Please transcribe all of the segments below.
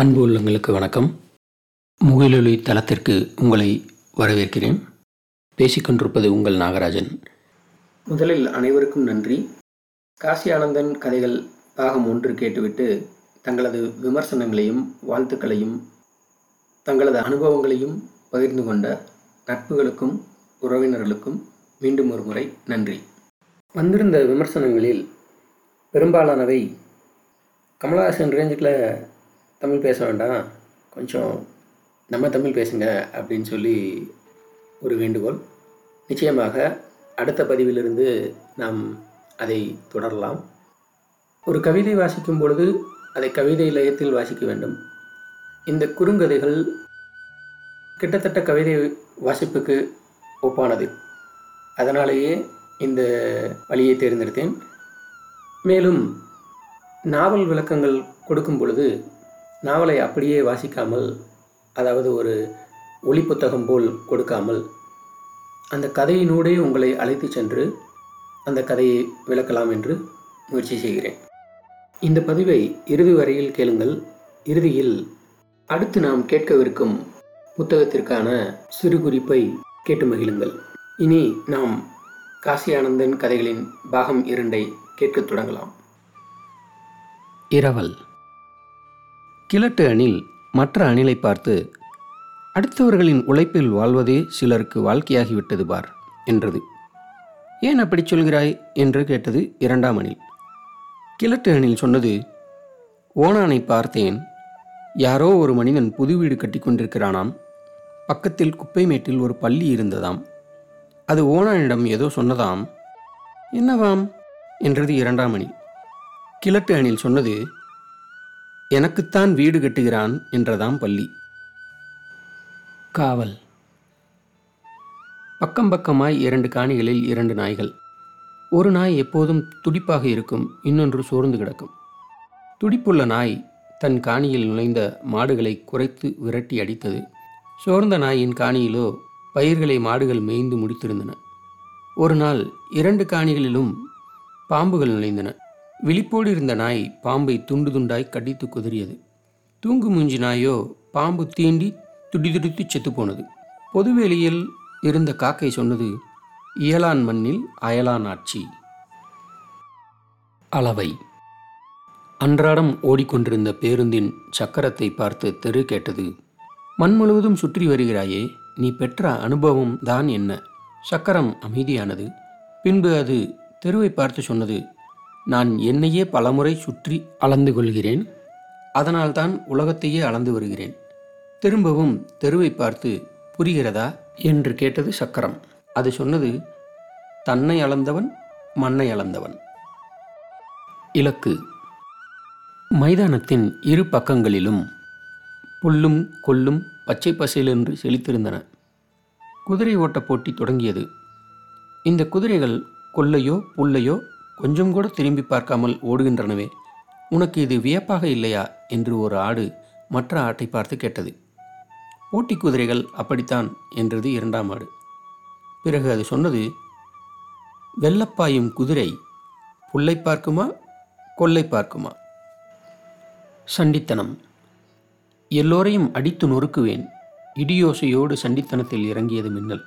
அன்பு உள்ளங்களுக்கு வணக்கம். முகிலொலி தளத்திற்கு உங்களை வரவேற்கிறேன். பேசிக்கொண்டிருப்பது உங்கள் நாகராஜன். முதலில் அனைவருக்கும் நன்றி. காசி ஆனந்தன் கதைகள் பாகம் ஒன்று கேட்டுவிட்டு தங்களது விமர்சனங்களையும் வாழ்த்துக்களையும் தங்களது அனுபவங்களையும் பகிர்ந்து கொண்ட நட்புகளுக்கும் உறவினர்களுக்கும் மீண்டும் ஒரு முறை நன்றி. வந்திருந்த விமர்சனங்களில் பெரும்பாலானவை கமலஹாசன் ரேஞ்சுக்கில் தமிழ் பேச வேண்டாம். கொஞ்சம் நம்ம தமிழ் பேசுங்க அப்படின்னு சொல்லி ஒரு வேண்டுகோள். நிச்சயமாக அடுத்த பதிவிலிருந்து நாம் அதை தொடரலாம். ஒரு கவிதை வாசிக்கும் பொழுது அதை கவிதை லயத்தில் வாசிக்க வேண்டும். இந்த குறுங்கதைகள் கிட்டத்தட்ட கவிதை வாசிப்புக்கு ஒப்பானது. அதனாலேயே இந்த வழியை தேர்ந்தெடுத்தேன். மேலும் நாவல் விளக்கங்கள் கொடுக்கும் பொழுது நாவலை அப்படியே வாசிக்காமல் அதாவது ஒரு ஒளி புத்தகம் போல் கொடுக்காமல் அந்த கதையினூடே உங்களை அழைத்து சென்று அந்த கதையை விளக்கலாம் என்று முயற்சி செய்கிறேன். இந்த பதிவை இறுதி வரையில் கேளுங்கள். இறுதியில் அடுத்து நாம் கேட்கவிருக்கும் புத்தகத்திற்கான சிறு குறிப்பை கேட்டு மகிழுங்கள். இனி நாம் காசி ஆனந்தன் கதைகளின் பாகம் இரண்டை கேட்கத் தொடங்கலாம். இரவல். கிழட்டு அணில் மற்ற அணிலை பார்த்து அடுத்தவர்களின் உழைப்பில் வாழ்வதே சிலருக்கு வாழ்க்கையாகிவிட்டது பார் என்றது. ஏன் அப்படி சொல்கிறாய்? என்று கேட்டது இரண்டாம் அணில். கிழட்டு அணில் சொன்னது ஓனானை பார்த்தேன். யாரோ ஒரு மனிதன் புது வீடு கட்டி கொண்டிருக்கிறானாம். பக்கத்தில் குப்பை மேட்டில் ஒரு பள்ளி இருந்ததாம். அது ஓனானிடம் ஏதோ சொன்னதாம். என்னவாம்? என்றது இரண்டாம் அணில். கிழட்டு அணில் சொன்னது எனக்குத்தான் வீடு கட்டுகிறான் என்றதாம் பள்ளி. காவல். பக்கம் பக்கமாய் இரண்டு காணிகளில் இரண்டு நாய்கள். ஒரு நாய் எப்போதும் துடிப்பாக இருக்கும் இன்னொன்று சோர்ந்து கிடக்கும். துடிப்புள்ள நாய் தன் காணியில் நுழைந்த மாடுகளை குறைத்து விரட்டி அடித்தது. சோர்ந்த நாயின் காணியிலோ பயிர்களை மாடுகள் மேய்ந்து முடித்திருந்தன. ஒரு நாள் இரண்டு காணிகளிலும் பாம்புகள் நுழைந்தன. விழிப்போடு இருந்த நாய் பாம்பை துண்டு துண்டாய் கடித்து குதறியது. தூங்கு மூஞ்சி நாயோ பாம்பு தீண்டி துடிதுடித்து செத்துப்போனது. பொதுவெளியில் இருந்த காக்கை சொன்னது இயலான் மண்ணில் அயலான் ஆட்சி. அளவை. அன்றாடம் ஓடிக்கொண்டிருந்த பேருந்தின் சக்கரத்தை பார்த்து தெரு கேட்டது மண் முழுவதும் சுற்றி வருகிறாயே நீ பெற்ற அனுபவம் தான் என்ன? சக்கரம் அமைதியானது. பின்பு அது தெருவை பார்த்து சொன்னது நான் என்னையே பலமுறை சுற்றி அளந்து கொள்கிறேன். அதனால்தான் உலகத்தையே அளந்து வருகிறேன். திரும்பவும் தெருவை பார்த்து புரிகிறதா? என்று கேட்டது சக்கரம். அது சொன்னது தன்னை அளந்தவன் மண்ணை அளந்தவன். இலக்கு. மைதானத்தின் இரு பக்கங்களிலும் புல்லும் கொல்லும் பச்சை பசையிலென்று செழித்திருந்தன. குதிரை ஓட்ட போட்டி தொடங்கியது. இந்த குதிரைகள் கொல்லையோ புல்லையோ கொஞ்சம் கூட திரும்பி பார்க்காமல் ஓடுகின்றனவே. உனக்கு இது வியப்பாக இல்லையா? என்று ஒரு ஆடு மற்ற ஆட்டை பார்த்து கேட்டது. ஓட்டி குதிரைகள் அப்படித்தான் என்றது இரண்டாம் ஆடு. பிறகு அது சொன்னது வெள்ளப்பாயும் குதிரை புல்லை பார்க்குமா கொல்லை பார்க்குமா? சண்டித்தனம். எல்லோரையும் அடித்து நொறுக்குவேன். இடியோசையோடு சண்டித்தனத்தில் இறங்கியது மின்னல்.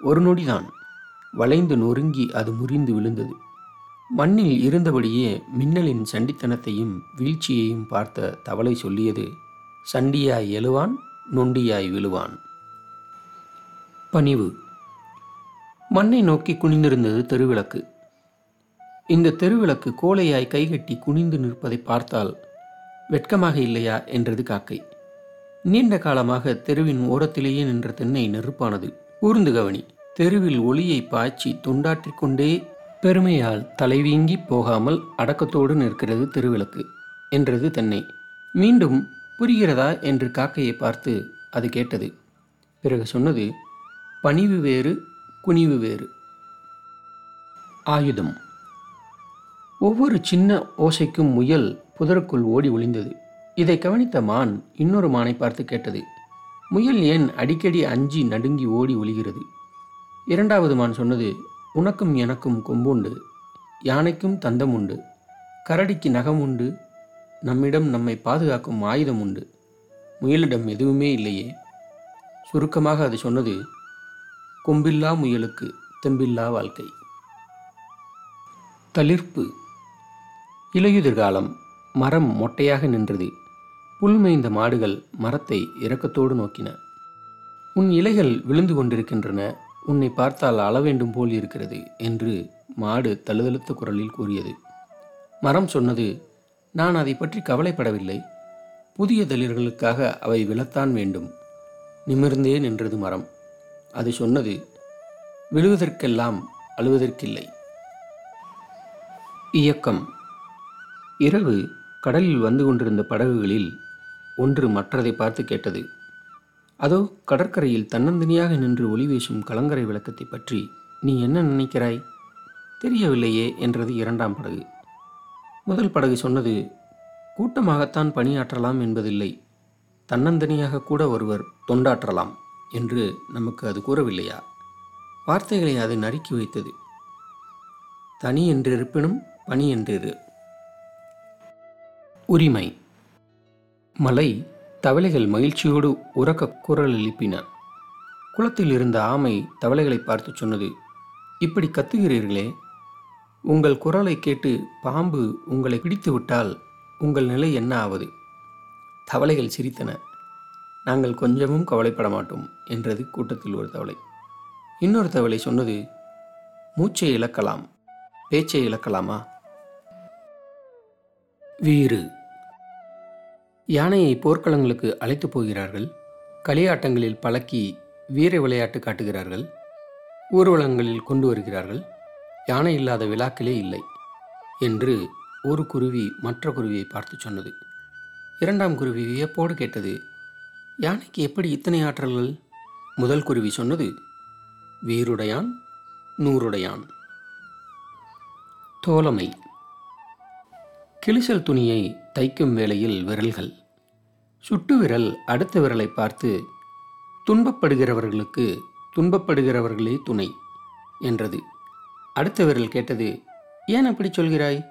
ஒரு நொடிதான். வளைந்து நொறுங்கி அது முறிந்து விழுந்தது. மண்ணில் இருந்தபடியே மின்னலின் சண்டித்தனத்தையும் வீழ்ச்சியையும் பார்த்த தவளை சொல்லியது சண்டியாய் எழுவான் நொண்டியாய் விழுவான். பணிவு. மண்ணை நோக்கி குனிந்திருந்தது தெருவிளக்கு. இந்த தெருவிளக்கு கோலையாய் கைகட்டி குனிந்து நிற்பதை பார்த்தால் வெட்கமாக இல்லையா என்றது காக்கை. நீண்ட காலமாக தெருவின் ஓரத்திலேயே நின்ற தென்னை நெருப்பானது. ஊர்ந்து கவனி. தெருவில் ஒளியை பாய்ச்சி துண்டாற்றிக் கொண்டே பெருமையால் தலைவீங்கி போகாமல் அடக்கத்தோடு நிற்கிறது திருவிளக்கு என்றது தென்னை. மீண்டும் புரிகிறதா என்று காக்கையை பார்த்து அது கேட்டது. பிறகு சொன்னது பணிவு வேறு குனிவு வேறு. ஆயுதம். ஒவ்வொரு சின்ன ஓசைக்கும் முயல் புதருக்குள் ஓடி ஒளிந்தது. இதை கவனித்த மான் இன்னொரு மானை பார்த்து கேட்டது முயல் ஏன் அடிக்கடி அஞ்சி நடுங்கி ஓடி ஒளிகிறது? இரண்டாவது மான் சொன்னது உனக்கும் எனக்கும் கொம்புண்டு யானைக்கும் தந்தம் உண்டு கரடிக்கு நகம் உண்டு நம்மிடம் நம்மை பாதுகாக்கும் ஆயுதம் உண்டு முயலிடம் எதுவுமே இல்லையே. சுருக்கமாக அது சொன்னது கொம்பில்லா முயலுக்கு தெம்பில்லா வாழ்க்கை. தளிர்ப்பு. இலையுதிர்காலம் மரம் மொட்டையாக நின்றது. புல்மேய்ந்த மாடுகள் மரத்தை இரக்கத்தோடு நோக்கின. உன் இலைகள் விழுந்து கொண்டிருக்கின்றன. உன்னை பார்த்தால் அள வேண்டும் போல் இருக்கிறது என்று மாடு தழுதழுத்த குரலில் கூறியது. மரம் சொன்னது நான் அதை பற்றி கவலைப்படவில்லை. புதிய தளிர்களுக்காக அவை விழத்தான் வேண்டும். நிமிர்ந்தே நின்றது மரம். அது சொன்னது விழுவதற்கெல்லாம் அழுவதற்கில்லை. இயக்கம். இரவு கடலில் வந்து கொண்டிருந்த படகுகளில் ஒன்று மற்றதை பார்த்து கேட்டது. அதோ கடற்கரையில் தன்னந்தனியாக நின்று ஒளி வீசும் கலங்கரை விளக்கத்தை பற்றி நீ என்ன நினைக்கிறாய்? தெரியவில்லையே என்றது இரண்டாம் படகு. முதல் படகு சொன்னது கூட்டமாகத்தான் பணியாற்றலாம் என்பதில்லை. தன்னந்தனியாக கூட ஒருவர் தொண்டாற்றலாம் என்று நமக்கு அது கூறவில்லையா? வார்த்தைகளை அது நறுக்கி வைத்தது. தனி என்றிருப்பினும் பணி என்றிரு. உரிமை. மலை தவளைகள் மகிழ்ச்சியோடு உறக்க குரல் எழுப்பின. குளத்தில் இருந்த ஆமை தவளைகளை பார்த்து சொன்னது இப்படி கத்துகிறீர்களே உங்கள் குரலை கேட்டு பாம்பு உங்களை பிடித்து விட்டால் உங்கள் நிலை என்ன ஆவது? தவளைகள் சிரித்தன. நாங்கள் கொஞ்சமும் கவலைப்பட மாட்டோம் என்றது கூட்டத்தில் ஒரு தவளை. இன்னொரு தவளை சொன்னது மூச்சை இழக்கலாம் பேச்சை இழக்கலாமா? வீறு யானையை போர்க்களங்களுக்கு அழைத்து போகிறார்கள். களியாட்டங்களில் பழக்கி வீர விளையாட்டு காட்டுகிறார்கள். ஊர்வலங்களில் கொண்டு வருகிறார்கள். யானை இல்லாத விழாக்களே இல்லை என்று ஒரு குருவி மற்ற குருவியை பார்த்து சொன்னது. இரண்டாம் குருவி வியப்போடு கேட்டது யானைக்கு எப்படி இத்தனை ஆற்றல்கள்? முதல் குருவி சொன்னது வீருடையான் நூறுடையான் தோழமை கிழிசல் துணியை தைக்கும் வேளையில் விரல்கள். சுட்டு விரல் அடுத்த விரலை பார்த்து துன்பப்படுகிறவர்களுக்கு துன்பப்படுகிறவர்களே துணை என்றது. அடுத்த விரல் கேட்டது ஏன் அப்படி சொல்கிறாய்?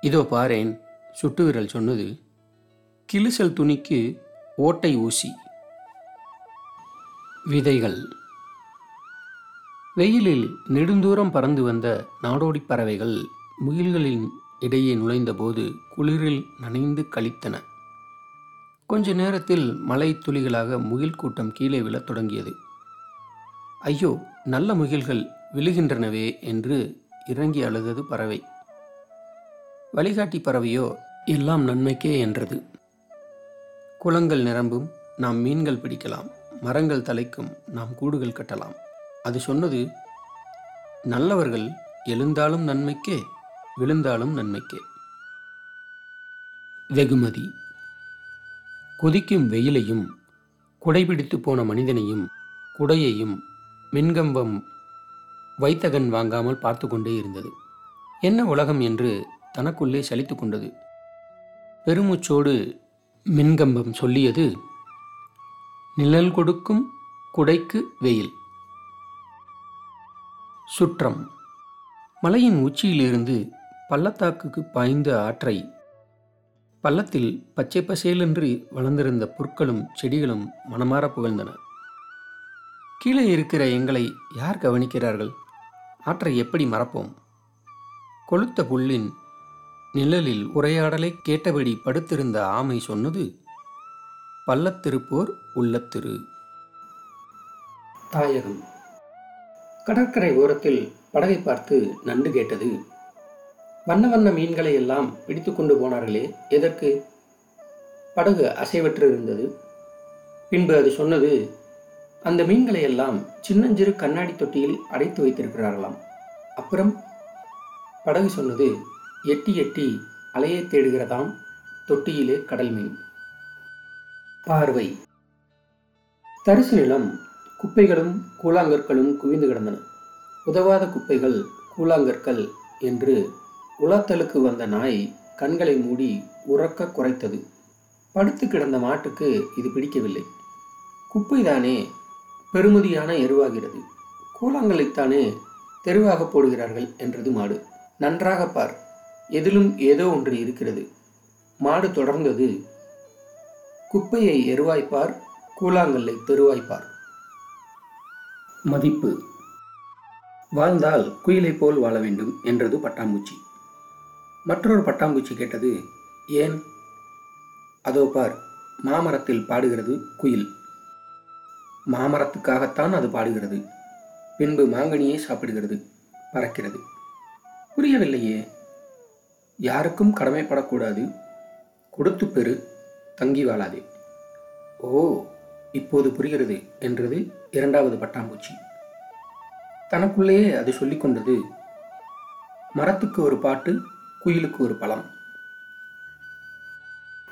இதோ பாரேன் சுட்டு விரல் சொன்னது. கிளிசல் துணிக்கு ஓட்டை ஊசி. விதைகள். வெயிலில் நெடுந்தூரம் பறந்து வந்த நாடோடி பறவைகள் முகில்களின் இடையே நுழைந்தபோது குளிரில் நனைந்து கழித்தன கொஞ்ச நேரத்தில் மலை துளிகளாக முகில் கூட்டம் கீழே விழத் தொடங்கியது. ஐயோ நல்ல முகில்கள் விழுகின்றனவே என்று இறங்கி அழுதது பறவை. வழிகாட்டி பறவையோ எல்லாம் நன்மைக்கே என்றது. குளங்கள் நிரம்பும் நாம் மீன்கள் பிடிக்கலாம் மரங்கள் தலைக்கும் நாம் கூடுகள் கட்டலாம். அது சொன்னது நல்லவர்கள் எழுந்தாலும் நன்மைக்கே. விழுந்தாலும் நன்மைக்கே. வெகுமதி. கொதிக்கும் வெயிலையும் குடைபிடித்து போன மனிதனையும் குடையையும் மின்கம்பம் வைத்தகன் வாங்காமல் பார்த்து கொண்டே இருந்தது. என்ன உலகம் என்று தனக்குள்ளே சலித்து கொண்டது. பெருமூச்சோடு மின்கம்பம் சொல்லியது நிழல் கொடுக்கும் குடைக்கு வெயில். சுற்றம். மலையின் உச்சியிலிருந்து பள்ளத்தாக்குக்கு பாய்ந்த ஆற்றை. பள்ளத்தில் பச்சை பசேலென்று வளர்ந்திருந்த புற்களும் செடிகளும் மனமாற புகழ்ந்தன. கீழே இருக்கிற எங்களை யார் கவனிக்கிறார்கள்? ஆற்றை எப்படி மறப்போம்? கொளுத்த புல்லின் நிழலில் உரையாடலை கேட்டபடி படுத்திருந்த ஆமை சொன்னது பள்ளத்திருப்போர் உள்ளத்திரு தாயகம். கடற்கரை ஓரத்தில் படகை பார்த்து நண்டு கேட்டது வண்ண வண்ண மீன்களை எல்லாம் பிடித்து கொண்டு போனார்களே எதற்கு? படகு அசைவற்று இருந்தது. பின்பு அது சொன்னது அந்த மீன்களை எல்லாம் சின்னஞ்சிறு கண்ணாடி தொட்டியில் அடைத்து வைத்திருக்கிறார்களாம். அப்புறம் படகு சொன்னது எட்டி எட்டி அலையை தேடுகிறதாம் தொட்டியிலே கடல் மீன். பார்வை. தரிசு நிலம் குப்பைகளும் கூழாங்கற்களும் குவிந்து கிடந்தன. உதவாத குப்பைகள் கூழாங்கற்கள் என்று உலாத்தலுக்கு வந்த நாய் கண்களை மூடி உறக்க குறைத்தது. படுத்து கிடந்த மாட்டுக்கு இது பிடிக்கவில்லை. குப்பைதானே பெருமதியான எருவாகிறது. கூழாங்கலைத்தானே தெருவாக போடுகிறார்கள் என்றது மாடு. நன்றாக பார் எதிலும் ஏதோ ஒன்று இருக்கிறது. மாடு தொடர்ந்தது குப்பையை எருவாய்ப்பார் கூழாங்கல்லை தெருவாய்ப்பார் மதிப்பு வாழ்ந்தால் குயிலைப் போல் வாழ வேண்டும் என்றது பட்டாம்பூச்சி. மற்றொரு பட்டாம்பூச்சி கேட்டது ஏன்? அதோ பார் மாமரத்தில் பாடுகிறது குயில். மாமரத்துக்காகத்தான் அது பாடுகிறது. பின்பு மாங்கனியை சாப்பிடுகிறது பறக்கிறது. புரியவில்லையே. யாருக்கும் கடமைப்படக்கூடாது. கொடுத்து பெரு தங்கி வாழாதே. ஓ இப்போது புரிகிறது என்றது இரண்டாவது பட்டாம்பூச்சி. தனக்குள்ளேயே அது சொல்லிக்கொண்டது மரத்துக்கு ஒரு பாட்டு குயிலுக்கு ஒரு பழம்.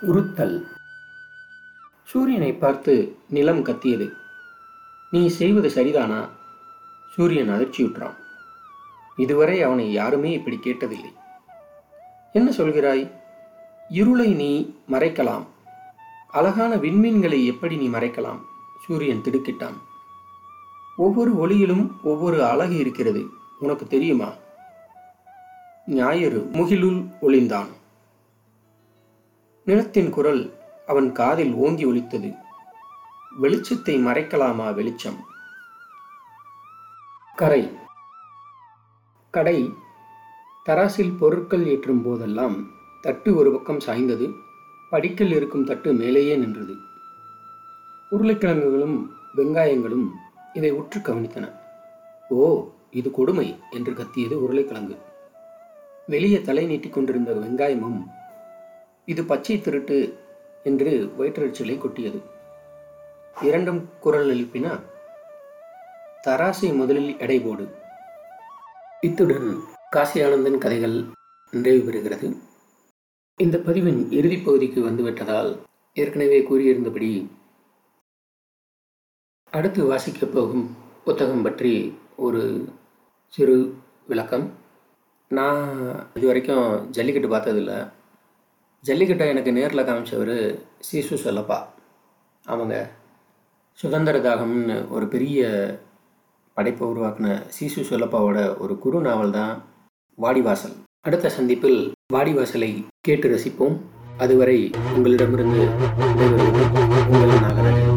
உறுத்தல் சூரியனை பார்த்து நிலம் கத்தியது. நீ செய்வது சரிதானா? சூரியன் அதிர்ச்சியுற்றான். இதுவரை அவனை யாருமே இப்படி கேட்டதில்லை. என்ன சொல்கிறாய்? இருளை நீ மறைக்கலாம். அழகான விண்மீன்களை எப்படி நீ மறைக்கலாம்? சூரியன் திடுக்கிட்டான். ஒவ்வொரு ஒளியிலும் ஒவ்வொரு அழகு இருக்கிறது. உனக்கு தெரியுமா? ஞாயிறு முகிலுள் ஒளிந்தான். நிலத்தின் குரல் அவன் காதில் ஓங்கி ஒலித்தது. வெளிச்சத்தை மறைக்கலாமா வெளிச்சம்? கரை. கடை. தராசில் பொருட்கள் ஏற்றும் போதெல்லாம் தட்டு ஒரு பக்கம் சாய்ந்தது. படிக்கல் இருக்கும் தட்டு மேலேயே நின்றது. உருளைக்கிழங்குகளும் வெங்காயங்களும் இதை உற்று கவனித்தன. ஓ இது கொடுமை என்று கத்தியது உருளைக்கிழங்கு. வெளியே தலை நீட்டிக் கொண்டிருந்த வெங்காயமும் இது பச்சை திருட்டு என்று வயிற்றெரிச்சலை கொட்டியது. இரண்டும் குரல் எழுப்பினா தராசை முதலில் எடை போடு. இத்துடன் காசி ஆனந்தன் கதைகள் நிறைவு பெறுகிறது. இந்த பதிவின் இறுதிப் பகுதிக்கு வந்துவிட்டதால் ஏற்கனவே கூறியிருந்தபடி அடுத்து வாசிக்கப் போகும் புத்தகம் பற்றி ஒரு சிறு விளக்கம். நான் இது வரைக்கும் ஜல்லிக்கட்டு பார்த்ததில்ல. ஜல்லிக்கட்டை எனக்கு நேரில் காமிச்சவர் சீசு செல்லப்பா. அவங்க சுதந்திர தாகம்னு ஒரு பெரிய படைப்பை உருவாக்கின சீசு செல்லப்பாவோட ஒரு குறு நாவல் தான் வாடிவாசல். அடுத்த சந்திப்பில் வாடிவாசலை கேட்டு ரசிப்போம். அதுவரை உங்களிடமிருந்து விடைபெறுவது உங்கள் நாகராஜன்.